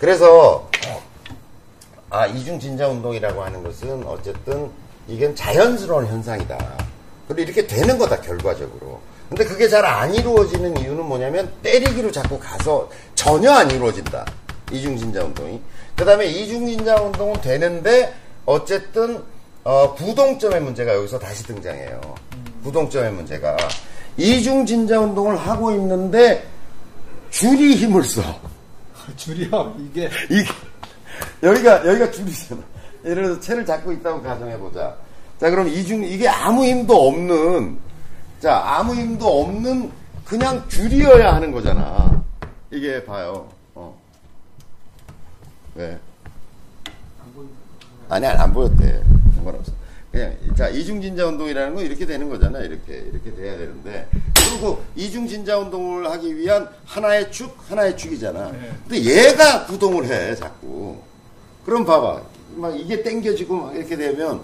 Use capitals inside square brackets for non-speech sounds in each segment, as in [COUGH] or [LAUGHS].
그래서 아 이중 진자 운동이라고 하는 것은 어쨌든 이건 자연스러운 현상이다. 그리고 이렇게 되는 거다 결과적으로. 근데 그게 잘 안 이루어지는 이유는 뭐냐면 때리기로 자꾸 가서 전혀 안 이루어진다. 이중진자 운동이. 그 다음에 이중진자 운동은 되는데 어쨌든 어, 구동점의 문제가 여기서 다시 등장해요. 구동점의 문제가 이중진자 운동을 하고 있는데 줄이 힘을 써. 줄이요 이게 이게 여기가 여기가 줄이잖아. 예를 들어서 채를 잡고 있다고 가정해 보자. 자 그럼 이중 이게 아무 힘도 없는 자 아무 힘도 없는 그냥 줄이어야 하는 거잖아. 이게 봐요. 어. 왜? 아니 아니 안 보였대. 상관없어. 그냥 자 이중진자 운동이라는 건 이렇게 되는 거잖아. 이렇게 이렇게 돼야 되는데 그리고 이중진자 운동을 하기 위한 하나의 축 하나의 축이잖아. 네. 근데 얘가 구동을 해 자꾸. 그럼 봐봐. 막 이게 땡겨지고 막 이렇게 되면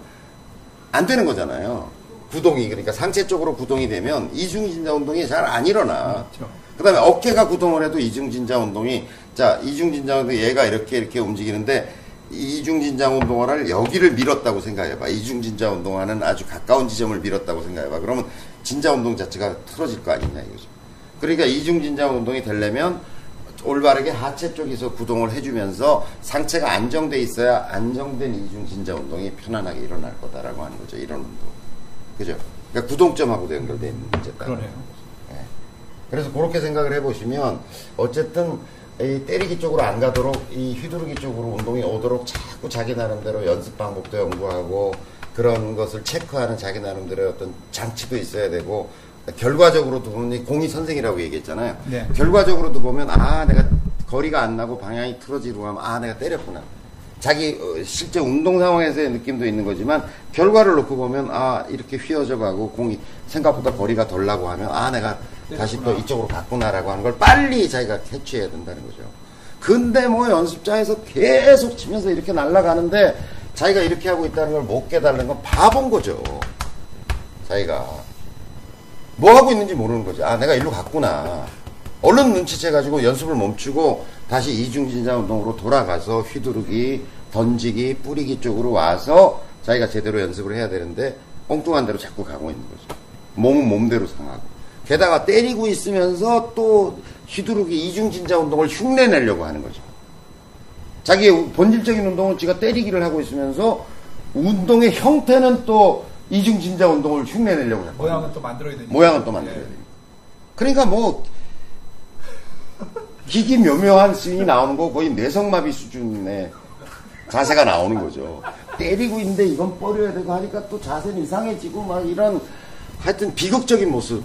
안 되는 거잖아요. 구동이 그러니까 상체 쪽으로 구동이 되면 이중진자 운동이 잘 안 일어나. 그렇죠. 그다음에 어깨가 구동을 해도 이중진자 운동이 자 이중진자 운동 얘가 이렇게 이렇게 움직이는데 이중진자 운동화를 여기를 밀었다고 생각해봐. 이중진자 운동화는 아주 가까운 지점을 밀었다고 생각해봐. 그러면 진자 운동 자체가 틀어질 거 아니냐 이거죠. 그러니까 이중진자 운동이 되려면 올바르게 하체 쪽에서 구동을 해주면서 상체가 안정돼 있어야 안정된 이중진자 운동이 편안하게 일어날 거다라고 하는 거죠. 이런 운동. 그죠? 그러니까 구동점하고도 연결되어 있는 문제다. 그러네요. 그래서 그렇게 생각을 해보시면 어쨌든 이 때리기 쪽으로 안 가도록 이 휘두르기 쪽으로 운동이 오도록 자꾸 자기 나름대로 연습 방법도 연구하고 그런 것을 체크하는 자기 나름대로의 어떤 장치도 있어야 되고 결과적으로도 보면 이 공이 선생이라고 얘기했잖아요. 네. 결과적으로도 보면 아 내가 거리가 안 나고 방향이 틀어지고 하면 아 내가 때렸구나. 자기 어, 실제 운동 상황에서의 느낌도 있는 거지만 결과를 놓고 보면 아 이렇게 휘어져 가고 공이 생각보다 거리가 덜 나고 하면 아 내가 다시 또 이쪽으로 갔구나라고 하는 걸 빨리 자기가 캐치해야 된다는 거죠. 근데 뭐 연습장에서 계속 치면서 이렇게 날아가는데 자기가 이렇게 하고 있다는 걸 못 깨달는 건 바본 거죠. 자기가 뭐 하고 있는지 모르는 거지. 아 내가 일로 갔구나. 얼른 눈치채 가지고 연습을 멈추고 다시 이중진자 운동으로 돌아가서 휘두르기, 던지기, 뿌리기 쪽으로 와서 자기가 제대로 연습을 해야 되는데 엉뚱한 대로 자꾸 가고 있는 거죠. 몸은 몸대로 상하고. 게다가 때리고 있으면서 또 휘두르기 이중진자 운동을 흉내 내려고 하는 거죠. 자기의 본질적인 운동은 지가 때리기를 하고 있으면서 운동의 형태는 또 이중진자 운동을 흉내 내려고 하는 거예요. 모양은 또 만들어야 되니까. 모양은 또 만들어야 돼요. 그러니까 뭐 기기 묘묘한 스윙이 나오는 거 거의 뇌성마비 수준의 자세가 나오는 거죠. 때리고 있는데 이건 뻐려야 되고 하니까 또 자세는 이상해지고 막 이런 하여튼 비극적인 모습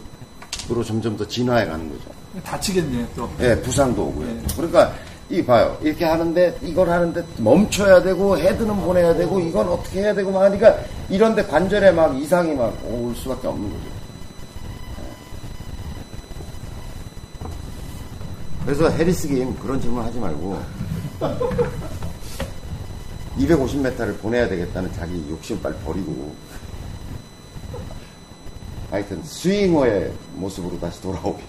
으로 점점 더 진화해 가는 거죠. 다치겠네 또. 예, 부상도 오고요. 네. 그러니까 이 봐요. 이렇게 하는데 이걸 하는데 멈춰야 되고 헤드는 보내야 되고 이건 어떻게 해야 되고 막 하니까 이런데 관절에 막 이상이 막 올 수밖에 없는 거죠. 예. 그래서 해리스 게임 그런 질문 하지 말고 [LAUGHS] 250m를 보내야 되겠다는 자기 욕심 빨리 버리고 하여튼 스윙어의 모습으로 다시 돌아오기.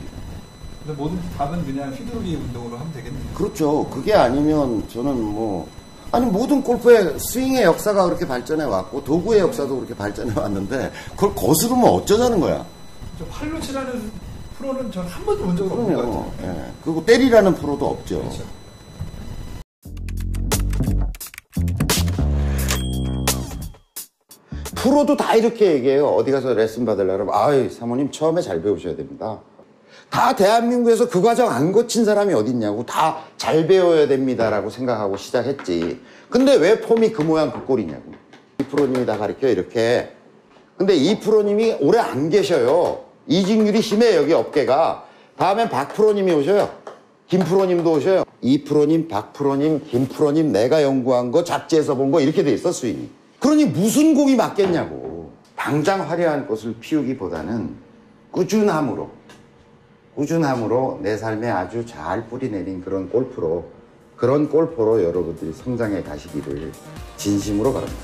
근데 모든 답은 그냥 휘두르기 운동으로 하면 되겠네요. 그렇죠. 그게 아니면 저는 뭐 아니 모든 골프의 스윙의 역사가 그렇게 발전해 왔고 도구의 역사도 그렇게 발전해 왔는데 그걸 거스르면 어쩌자는 거야. 저 팔로 치라는 프로는 전 한 번도 본 적은 없는 것. 같아요. 예. 그리고 때리라는 프로도 없죠. 그렇죠. 프로도 다 이렇게 얘기해요. 어디 가서 레슨 받으려면 아이 사모님 처음에 잘 배우셔야 됩니다. 다 대한민국에서 그 과정 안 거친 사람이 어딨냐고 다 잘 배워야 됩니다라고 생각하고 시작했지. 근데 왜 폼이 그 모양 그 꼴이냐고. 이 프로님이 다 가르쳐 이렇게. 근데 이 프로님이 오래 안 계셔요. 이직률이 심해 여기 업계가. 다음엔 박 프로님이 오셔요. 김 프로님도 오셔요. 이 프로님, 박 프로님, 김 프로님 내가 연구한 거 잡지에서 본 거 이렇게 돼 있어 스윙이. 그러니 무슨 공이 맞겠냐고. 당장 화려한 꽃을 피우기보다는 꾸준함으로 꾸준함으로 내 삶에 아주 잘 뿌리내린 그런 골프로 그런 골프로 여러분들이 성장해 가시기를 진심으로 바랍니다.